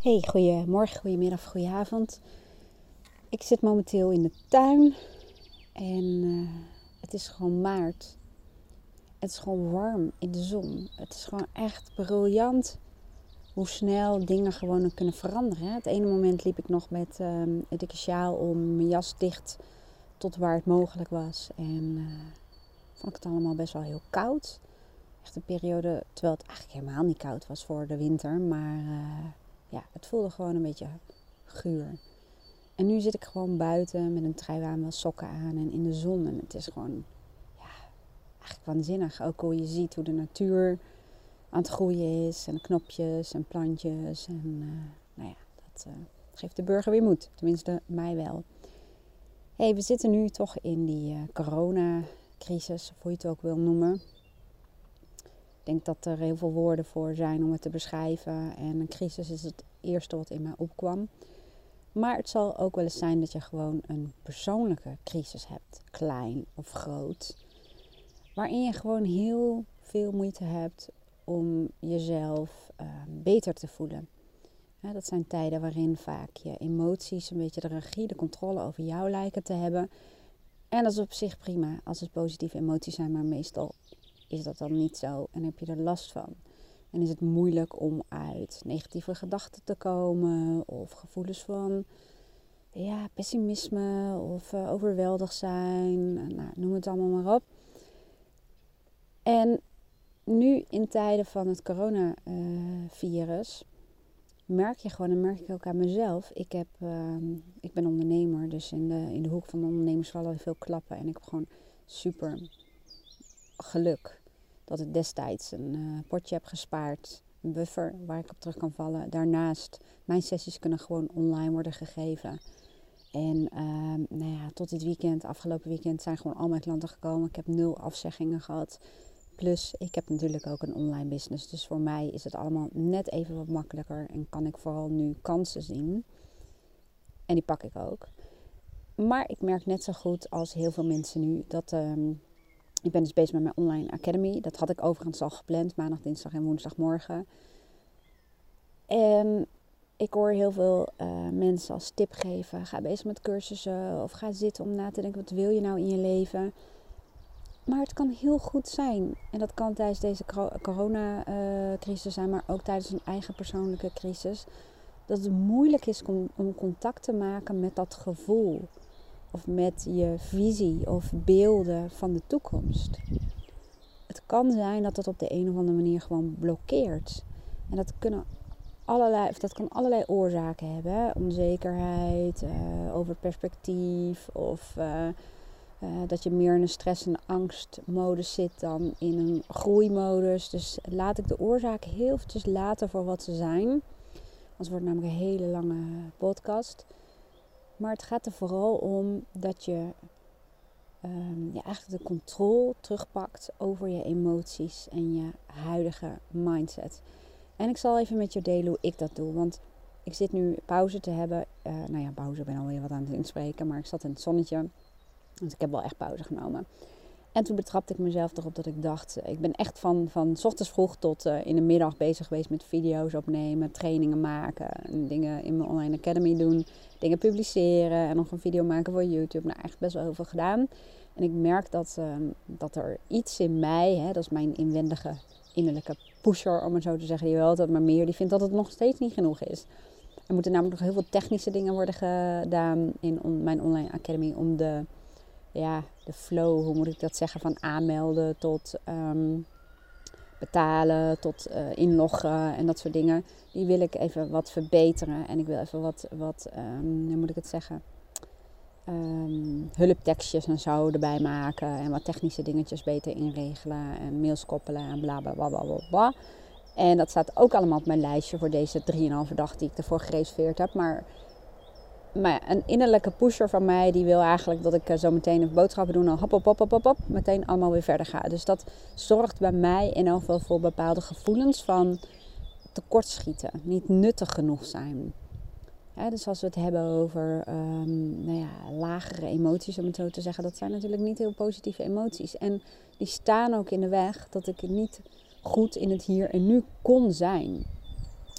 Hey, goedemorgen, goedemiddag, goedenavond. Ik zit momenteel in de tuin en uh, het is gewoon maart. Het is gewoon warm in de zon. Het is gewoon echt briljant hoe snel dingen gewoon kunnen veranderen. Het ene moment liep ik nog met uh, een dikke sjaal om mijn jas dicht tot waar het mogelijk was. En uh, vond ik het allemaal best wel heel koud. Echt een periode, terwijl het eigenlijk helemaal niet koud was voor de winter, maar uh, ja, het voelde gewoon een beetje guur. En nu zit ik gewoon buiten met een trui wel sokken aan en in de zon. En het is gewoon, ja, eigenlijk waanzinnig. Ook hoe je ziet hoe de natuur aan het groeien is. En knopjes en plantjes. En uh, nou ja, dat uh, geeft de burger weer moed. Tenminste, mij wel. hey, we zitten nu toch in die uh, coronacrisis, of hoe je het ook wil noemen. Denk dat er heel veel woorden voor zijn om het te beschrijven. En een crisis is het eerste wat in mij opkwam. Maar het zal ook wel eens zijn dat je gewoon een persoonlijke crisis hebt, klein of groot. Waarin je gewoon heel veel moeite hebt om jezelf uh, beter te voelen. Dat zijn tijden waarin vaak je emoties een beetje de regie, de controle over jou lijken te hebben. En dat is op zich prima als het positieve emoties zijn, maar meestal is dat dan niet zo en heb je er last van. En is het moeilijk om uit negatieve gedachten te komen of gevoelens van ja, pessimisme of uh, overweldigd zijn. Nou, noem het allemaal maar op. En nu in tijden van het coronavirus merk je gewoon, en merk ik ook aan mezelf. Ik, heb, uh, ik ben ondernemer, dus in de, in de hoek van de ondernemers vallen veel klappen. En ik heb gewoon super geluk dat ik destijds een uh, potje heb gespaard. Een buffer waar ik op terug kan vallen. Daarnaast, mijn sessies kunnen gewoon online worden gegeven. En uh, nou ja, tot dit weekend, afgelopen weekend, zijn gewoon al mijn klanten gekomen. Ik heb nul afzeggingen gehad. Plus, ik heb natuurlijk ook een online business. Dus voor mij is het allemaal net even wat makkelijker. En kan ik vooral nu kansen zien. En die pak ik ook. Maar ik merk net zo goed als heel veel mensen nu dat um, ik ben dus bezig met mijn online academy. Dat had ik overigens al gepland, maandag, dinsdag en woensdagmorgen. En ik hoor heel veel uh, mensen als tip geven: ga bezig met cursussen of ga zitten om na te denken: wat wil je nou in je leven? Maar het kan heel goed zijn, en dat kan tijdens deze coronacrisis uh, zijn, maar ook tijdens een eigen persoonlijke crisis, dat het moeilijk is om, om contact te maken met dat gevoel of met je visie of beelden van de toekomst. Het kan zijn dat het op de een of andere manier gewoon blokkeert. En dat, kunnen allerlei, dat kan allerlei oorzaken hebben. Onzekerheid, uh, over perspectief of uh, uh, dat je meer in een stress- en angstmodus zit dan in een groeimodus. Dus laat ik de oorzaken heel eventjes laten voor wat ze zijn. Anders wordt namelijk een hele lange podcast. Maar het gaat er vooral om dat je um, ja, eigenlijk de controle terugpakt over je emoties en je huidige mindset. En ik zal even met je delen hoe ik dat doe. Want ik zit nu pauze te hebben. Uh, nou ja, pauze, ik ben alweer wat aan het inspreken. Maar ik zat in het zonnetje. Dus ik heb wel echt pauze genomen. En toen betrapte ik mezelf erop dat ik dacht, ik ben echt van, van s ochtends vroeg tot uh, in de middag bezig geweest met video's opnemen, trainingen maken, en dingen in mijn online academy doen, dingen publiceren en nog een video maken voor YouTube. Nou, echt best wel heel veel gedaan. En ik merk dat, uh, dat er iets in mij, hè, dat is mijn inwendige innerlijke pusher om het zo te zeggen, die wel altijd maar meer, die vindt dat het nog steeds niet genoeg is. Er moeten namelijk nog heel veel technische dingen worden gedaan in mijn online academy om de ja, de flow, hoe moet ik dat zeggen, van aanmelden tot um, betalen, tot uh, inloggen en dat soort dingen. Die wil ik even wat verbeteren. En ik wil even wat, wat um, hoe moet ik het zeggen, um, hulptekstjes en zo erbij maken. En wat technische dingetjes beter inregelen. En mails koppelen en bla bla bla bla bla. En dat staat ook allemaal op mijn lijstje voor deze 3,5 dag die ik ervoor gereserveerd heb. Maar maar een innerlijke pusher van mij die wil eigenlijk dat ik eh, zo meteen een boodschappen doe en hop, hop, hop, hop, hop, hop, meteen allemaal weer verder ga. Dus dat zorgt bij mij in elk geval voor bepaalde gevoelens van tekortschieten, niet nuttig genoeg zijn. dus als we het hebben over um, nou ja, lagere emoties, om het zo te zeggen, dat zijn natuurlijk niet heel positieve emoties. En die staan ook in de weg dat ik niet goed in het hier en nu kon zijn.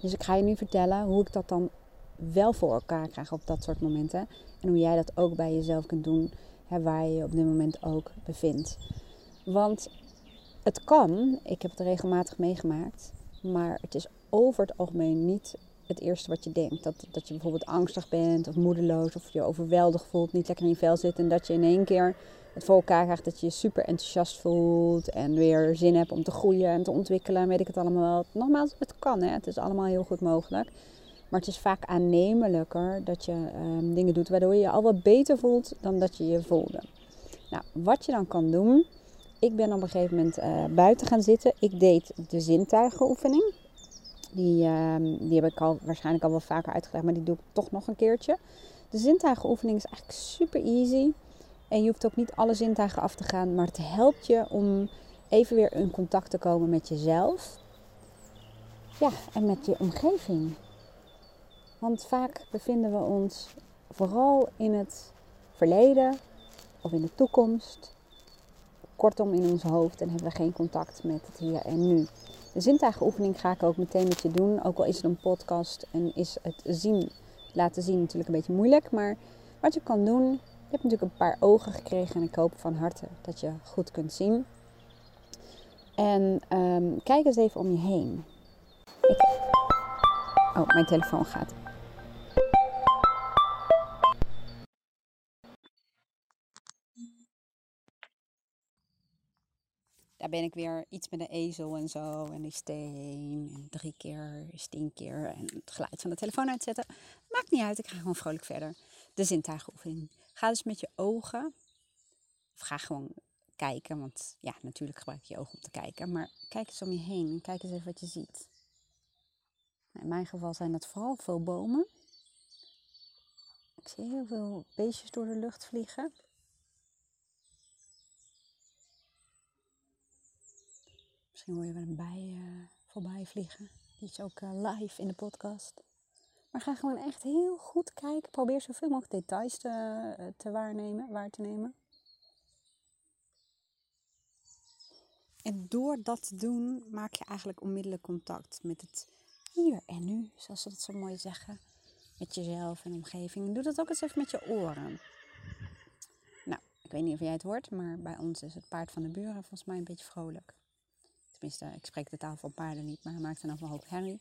Dus ik ga je nu vertellen hoe ik dat dan wel voor elkaar krijg op dat soort momenten. En hoe jij dat ook bij jezelf kunt doen, hè, waar je je op dit moment ook bevindt. Want het kan, ik heb het regelmatig meegemaakt, maar het is over het algemeen niet het eerste wat je denkt. Dat, dat je bijvoorbeeld angstig bent of moedeloos of je overweldigd voelt, niet lekker in je vel zit en dat je in één keer het voor elkaar krijgt dat je je super enthousiast voelt en weer zin hebt om te groeien en te ontwikkelen, weet ik het allemaal wel. Nogmaals, het kan, hè? het is allemaal heel goed mogelijk. Maar het is vaak aannemelijker dat je ehm, dingen doet waardoor je je al wat beter voelt dan dat je je voelde. Nou, wat je dan kan doen. Ik ben op een gegeven moment uh, buiten gaan zitten. Ik deed de zintuigenoefening. Die, ehm, die heb ik al waarschijnlijk al wel vaker uitgelegd, maar die doe ik toch nog een keertje. De zintuigenoefening is eigenlijk super easy. En je hoeft ook niet alle zintuigen af te gaan, maar het helpt je om even weer in contact te komen met jezelf. Ja, en met je omgeving. Want vaak bevinden we ons vooral in het verleden of in de toekomst. Kortom in ons hoofd en hebben we geen contact met het hier en nu. De zintuigenoefening ga ik ook meteen met je doen. Ook al is het een podcast en is het zien, laten zien natuurlijk een beetje moeilijk. Maar wat je kan doen, je hebt natuurlijk een paar ogen gekregen en ik hoop van harte dat je goed kunt zien. En um, kijk eens even om je heen. Ik... Oh, mijn telefoon gaat. Daar ben ik weer iets met een ezel en zo. En die steen. En drie keer is tien keer. En het geluid van de telefoon uitzetten. Maakt niet uit, ik ga gewoon vrolijk verder. De zintuigenoefening. Ga dus met je ogen. Of ga gewoon kijken. Want ja, natuurlijk gebruik je je ogen om te kijken. Maar kijk eens om je heen. En kijk eens even wat je ziet. In mijn geval zijn dat vooral veel bomen. Ik zie heel veel beestjes door de lucht vliegen. Misschien hoor je wel een bij uh, voorbij vliegen. Die is ook uh, live in de podcast. Maar ga gewoon echt heel goed kijken. Probeer zoveel mogelijk details te, uh, te waarnemen, waar te nemen. En door dat te doen maak je eigenlijk onmiddellijk contact met het hier en nu, zoals ze dat zo mooi zeggen. Met jezelf en omgeving. Doe dat ook eens even met je oren. Nou, ik weet niet of jij het hoort, maar bij ons is het paard van de buren volgens mij een beetje vrolijk. Tenminste, ik spreek de taal van paarden niet, maar hij maakt er nog een hoop herrie.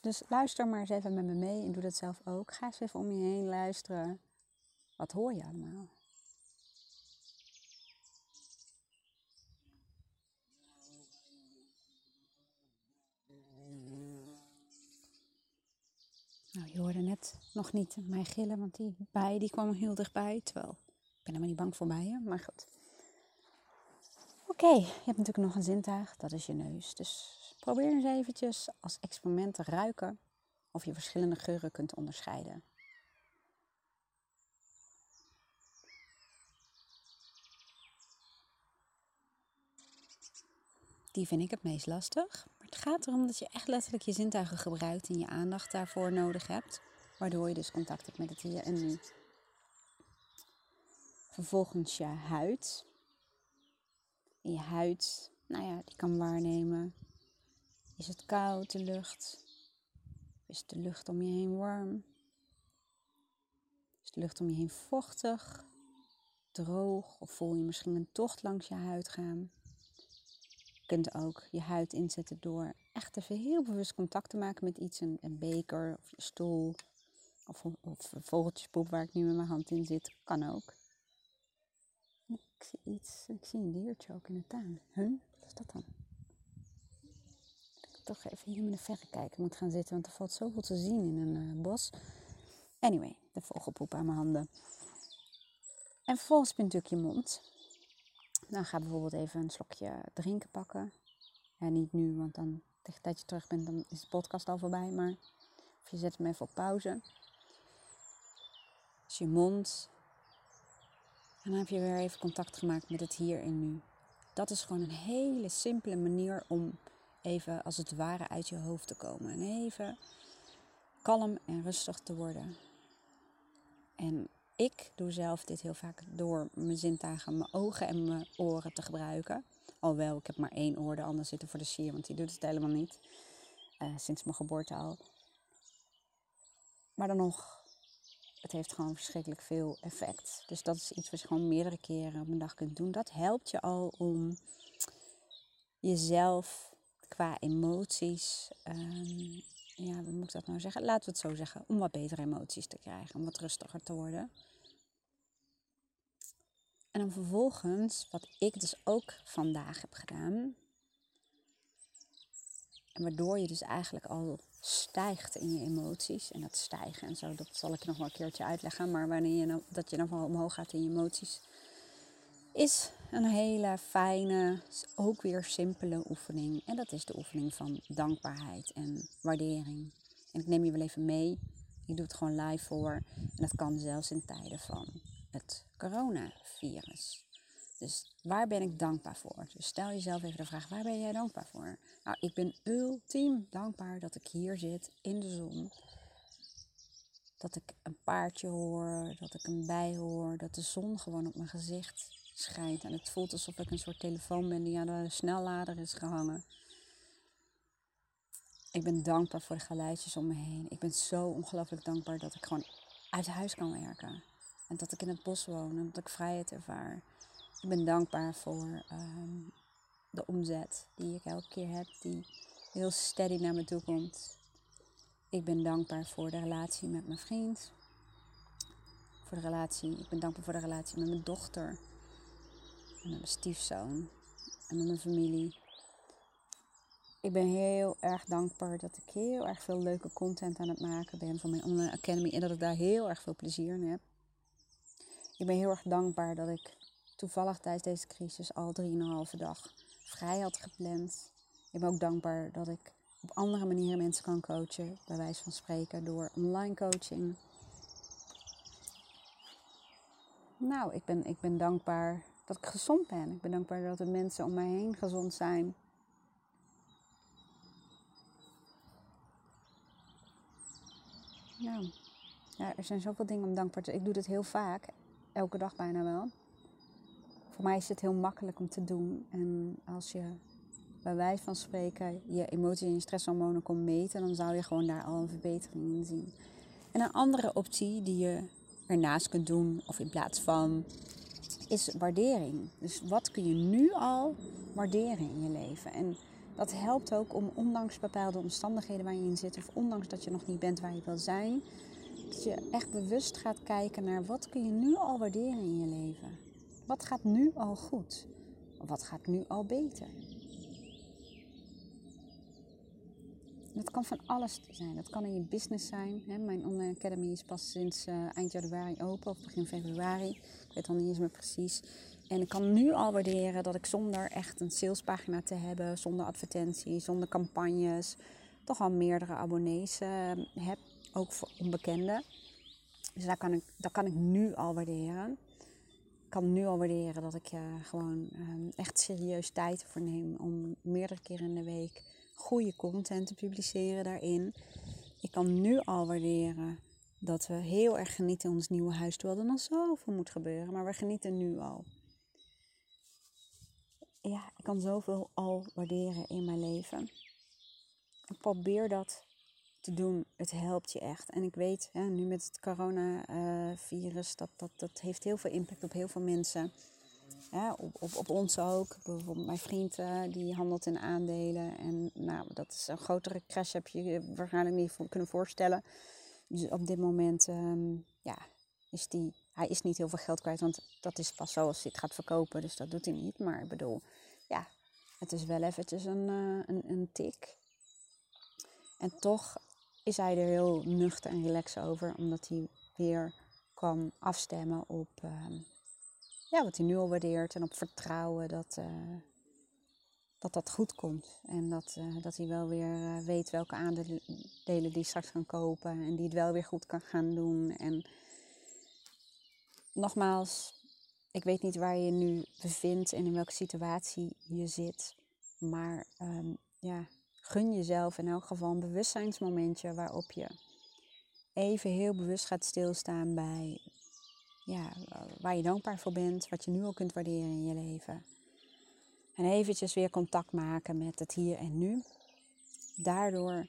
Dus luister maar eens even met me mee en doe dat zelf ook. Ga eens even om je heen luisteren. Wat hoor je allemaal? Nou, je hoorde net nog niet mij gillen, want die bij die kwam heel dichtbij. Terwijl, ik ben helemaal niet bang voor bijen, maar goed. Oké, je hebt natuurlijk nog een zintuig, dat is je neus. Dus probeer eens eventjes als experiment te ruiken of je verschillende geuren kunt onderscheiden. Die vind ik het meest lastig. Maar het gaat erom dat je echt letterlijk je zintuigen gebruikt en je aandacht daarvoor nodig hebt. Waardoor je dus contact hebt met het hier en nu. Vervolgens je huid in je huid, nou ja, die kan waarnemen. Is het koud, de lucht? Is de lucht om je heen warm? Is de lucht om je heen vochtig, droog of voel je misschien een tocht langs je huid gaan? Je kunt ook je huid inzetten door echt even heel bewust contact te maken met iets, een, een beker of je stoel of, of vogeltjespoep waar ik nu met mijn hand in zit, kan ook. Ik zie iets. Ik zie een diertje ook in de tuin. Huh? Wat is dat dan? Ik toch even hier met een verre kijken moet gaan zitten, want er valt zoveel te zien in een uh, bos. Anyway, de vogelpoep aan mijn handen. En vervolgens heb natuurlijk je mond. Dan ga bijvoorbeeld even een slokje drinken pakken. Ja, niet nu, want dan tegen dat je terug bent, dan is de podcast al voorbij. Maar of je zet hem even op pauze. Dus je mond, en dan heb je weer even contact gemaakt met het hier en nu. Dat is gewoon een hele simpele manier om even als het ware uit je hoofd te komen. En even kalm en rustig te worden. En ik doe zelf dit heel vaak door mijn zintuigen, mijn ogen en mijn oren te gebruiken. Alhoewel, ik heb maar één oor, de ander zit er voor de sier, want die doet het helemaal niet. Uh, sinds mijn geboorte al. Maar dan nog, het heeft gewoon verschrikkelijk veel effect. Dus dat is iets wat je gewoon meerdere keren op een dag kunt doen. Dat helpt je al om jezelf qua emoties, um, ja, hoe moet ik dat nou zeggen? Laten we het zo zeggen, om wat betere emoties te krijgen, om wat rustiger te worden. En dan vervolgens, wat ik dus ook vandaag heb gedaan, en waardoor je dus eigenlijk al stijgt in je emoties. En dat stijgen en zo, dat zal ik je nog wel een keertje uitleggen. Maar wanneer je nou, dat je dan omhoog gaat in je emoties, is een hele fijne, ook weer simpele oefening. En dat is de oefening van dankbaarheid en waardering. En ik neem je wel even mee. Ik doe het gewoon live voor. En dat kan zelfs in tijden van het coronavirus. Dus waar ben ik dankbaar voor? Dus stel jezelf even de vraag, waar ben jij dankbaar voor? Nou, ik ben ultiem dankbaar dat ik hier zit in de zon. Dat ik een paardje hoor, dat ik een bij hoor, dat de zon gewoon op mijn gezicht schijnt. En het voelt alsof ik een soort telefoon ben die aan de snellader is gehangen. Ik ben dankbaar voor de geluidjes om me heen. Ik ben zo ongelooflijk dankbaar dat ik gewoon uit huis kan werken. En dat ik in het bos woon en dat ik vrijheid ervaar. Ik ben dankbaar voor ehm, de omzet die ik elke keer heb, die heel steady naar me toe komt. Ik ben dankbaar voor de relatie met mijn vriend. Voor de relatie, ik ben dankbaar voor de relatie met mijn dochter. En met mijn stiefzoon. En met mijn familie. Ik ben heel erg dankbaar dat ik heel erg veel leuke content aan het maken ben voor mijn online academy. En dat ik daar heel erg veel plezier in heb. Ik ben heel erg dankbaar dat ik toevallig tijdens deze crisis al 3,5 dag vrij had gepland. Ik ben ook dankbaar dat ik op andere manieren mensen kan coachen, bij wijze van spreken door online coaching. Nou, ik ben, ik ben dankbaar dat ik gezond ben. Ik ben dankbaar dat de mensen om mij heen gezond zijn. Nou, ja, er zijn zoveel dingen om dankbaar te zijn. Ik doe dit heel vaak, elke dag bijna wel voor mij is het heel makkelijk om te doen. En als je bij wijze van spreken je emoties en je stresshormonen kon meten, dan zou je gewoon daar al een verbetering in zien. En een andere optie die je ernaast kunt doen, of in plaats van, is waardering. Dus wat kun je nu al waarderen in je leven? En dat helpt ook om, ondanks bepaalde omstandigheden waar je in zit, of ondanks dat je nog niet bent waar je wil zijn, dat je echt bewust gaat kijken naar wat kun je nu al waarderen in je leven. Wat gaat nu al goed? Wat gaat nu al beter? Dat kan van alles zijn. Dat kan in je business zijn. Mijn online academy is pas sinds uh, eind januari open, of begin februari. Ik weet al niet eens meer precies. En ik kan nu al waarderen dat ik zonder echt een salespagina te hebben, zonder advertenties, zonder campagnes, toch al meerdere abonnees uh, heb. Ook voor onbekenden. Dus daar kan ik, dat kan ik nu al waarderen kan nu al waarderen dat ik uh, gewoon um, echt serieus tijd voor neem om meerdere keren in de week goede content te publiceren daarin. Ik kan nu al waarderen dat we heel erg genieten in ons nieuwe huis, terwijl er nog zoveel moet gebeuren, maar we genieten nu al. Ja, ik kan zoveel al waarderen in mijn leven. Ik probeer dat te doen. Het helpt je echt. En ik weet, nu met het coronavirus, dat, dat, dat heeft heel veel impact op heel veel mensen. op, op, op ons ook. Bijvoorbeeld mijn vriend uh, die handelt in aandelen. En nou, dat is een grotere crash, heb je je waarschijnlijk niet kunnen voorstellen. Dus op dit moment, um, ja, is die, hij is niet heel veel geld kwijt. Want dat is pas zo als hij het gaat verkopen. Dus dat doet hij niet. Maar ik bedoel, ja, het is wel eventjes een, uh, een, een tik. En toch is hij er heel nuchter en relaxed over, omdat hij weer kan afstemmen op uh, ja, wat hij nu al waardeert en op vertrouwen dat, uh, dat dat goed komt. En dat, uh, dat hij wel weer eh, weet welke aandelen die straks kan kopen en die het wel weer goed kan gaan doen. En nogmaals, ik weet niet waar je nu bevindt en in welke situatie je zit, maar um, ja, gun jezelf in elk geval een bewustzijnsmomentje waarop je even heel bewust gaat stilstaan bij ja, waar je dankbaar voor bent, wat je nu al kunt waarderen in je leven. En eventjes weer contact maken met het hier en nu. Daardoor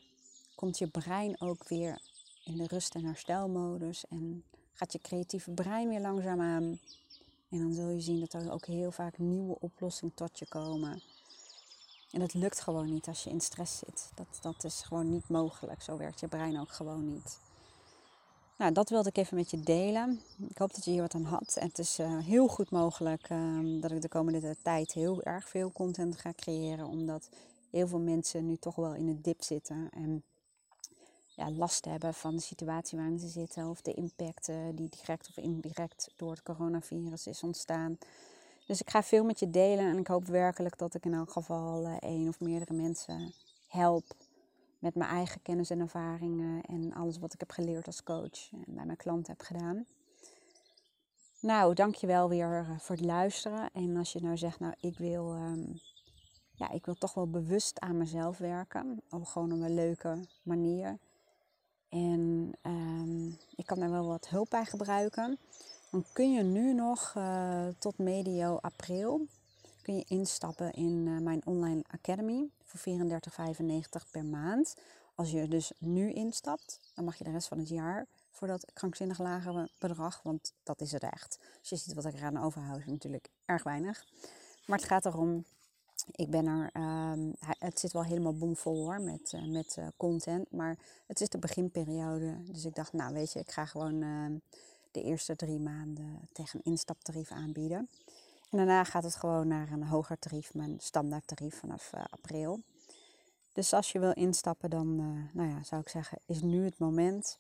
komt je brein ook weer in de rust- en herstelmodus. En gaat je creatieve brein weer langzaam aan. En dan zul je zien dat er ook heel vaak nieuwe oplossingen tot je komen. En dat lukt gewoon niet als je in stress zit. Dat, dat is gewoon niet mogelijk. Zo werkt je brein ook gewoon niet. Nou, dat wilde ik even met je delen. Ik hoop dat je hier wat aan had. En het is uh, heel goed mogelijk um, dat ik de komende tijd heel erg veel content ga creëren. Omdat heel veel mensen nu toch wel in een dip zitten. En ja, last hebben van de situatie waarin ze zitten. Of de impacten die direct of indirect door het coronavirus is ontstaan. Dus ik ga veel met je delen. En ik hoop werkelijk dat ik in elk geval uh, één of meerdere mensen help met mijn eigen kennis en ervaringen en alles wat ik heb geleerd als coach en bij mijn klanten heb gedaan. Nou, dankjewel weer eh, voor het luisteren. En als je nou zegt, nou, ik wil, um, ja, ik wil toch wel bewust aan mezelf werken. Op gewoon op een leuke manier. En um, ik kan daar wel wat hulp bij gebruiken. Dan kun je nu nog uh, tot medio april kun je instappen in uh, mijn online academy voor 34,95 per maand. Als je dus nu instapt, dan mag je de rest van het jaar voor dat krankzinnig lagere bedrag. Want dat is het echt. Als je ziet wat ik eraan overhoud, is natuurlijk erg weinig. Maar het gaat erom, ik ben er, um, het zit wel helemaal bomvol hoor met, uh, met content. Maar het is de beginperiode. Dus ik dacht, nou weet je, ik ga gewoon uh, de eerste drie maanden tegen een instaptarief aanbieden. En daarna gaat het gewoon naar een hoger tarief, mijn standaard tarief vanaf uh, april. Dus als je wil instappen, dan uh, nou ja, zou ik zeggen, is nu het moment.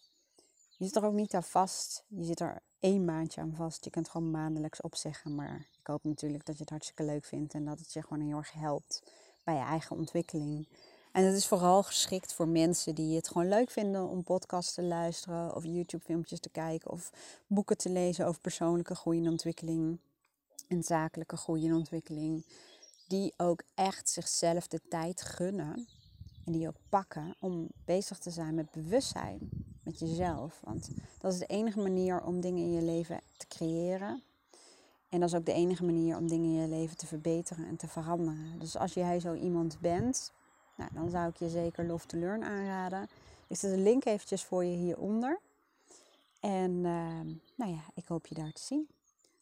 Je zit er ook niet aan vast. Je zit er één maandje aan vast. Je kunt gewoon maandelijks opzeggen. Maar ik hoop natuurlijk dat je het hartstikke leuk vindt en dat het je gewoon heel erg helpt bij je eigen ontwikkeling. En het is vooral geschikt voor mensen die het gewoon leuk vinden om podcasts te luisteren of YouTube-filmpjes te kijken of boeken te lezen over persoonlijke groei en ontwikkeling en zakelijke groei en ontwikkeling. Die ook echt zichzelf de tijd gunnen en die ook pakken om bezig te zijn met bewustzijn, met jezelf. Want dat is de enige manier om dingen in je leven te creëren. En dat is ook de enige manier om dingen in je leven te verbeteren en te veranderen. Dus als jij zo iemand bent, nou, dan zou ik je zeker Love to Learn aanraden. Ik zet de link eventjes voor je hieronder. En uh, nou ja, ik hoop je daar te zien.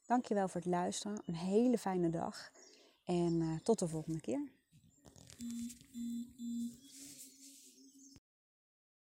Dankjewel voor het luisteren. Een hele fijne dag. En uh, tot de volgende keer.